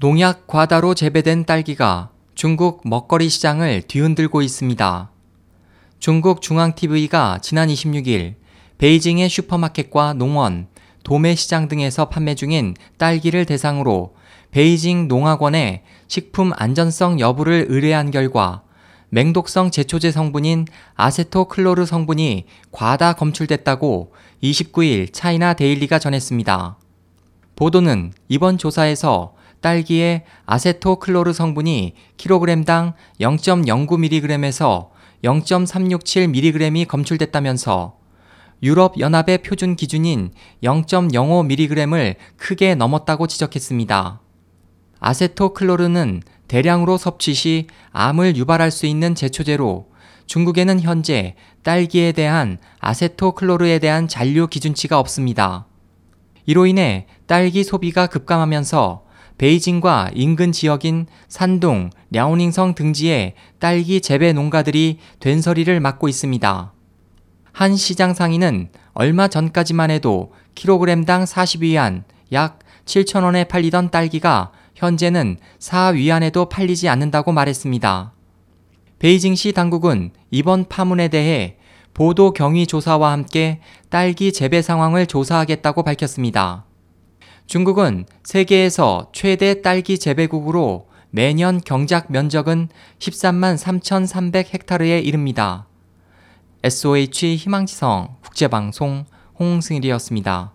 농약 과다로 재배된 딸기가 중국 먹거리 시장을 뒤흔들고 있습니다. 중국 중앙TV가 지난 26일 베이징의 슈퍼마켓과 농원, 도매 시장 등에서 판매 중인 딸기를 대상으로 베이징 농학원에 식품 안전성 여부를 의뢰한 결과 맹독성 제초제 성분인 아세토클로르 성분이 과다 검출됐다고 29일 차이나 데일리가 전했습니다. 보도는 이번 조사에서 딸기의 아세토클로르 성분이 킬로그램당 0.09mg에서 0.367mg이 검출됐다면서 유럽연합의 표준 기준인 0.05mg을 크게 넘었다고 지적했습니다. 아세토클로르는 대량으로 섭취 시 암을 유발할 수 있는 제초제로 중국에는 현재 딸기에 대한 아세토클로르에 대한 잔류 기준치가 없습니다. 이로 인해 딸기 소비가 급감하면서 베이징과 인근 지역인 산둥, 랴오닝성 등지의 딸기 재배 농가들이 된서리를 맞고 있습니다. 한 시장 상인은 얼마 전까지만 해도 킬로그램당 40위안, 약 7천원에 팔리던 딸기가 현재는 4위안에도 팔리지 않는다고 말했습니다. 베이징시 당국은 이번 파문에 대해 보도 경위 조사와 함께 딸기 재배 상황을 조사하겠다고 밝혔습니다. 중국은 세계에서 최대 딸기 재배국으로 매년 경작 면적은 13만 3,300 헥타르에 이릅니다. SOH 희망지성 국제방송 홍승일이었습니다.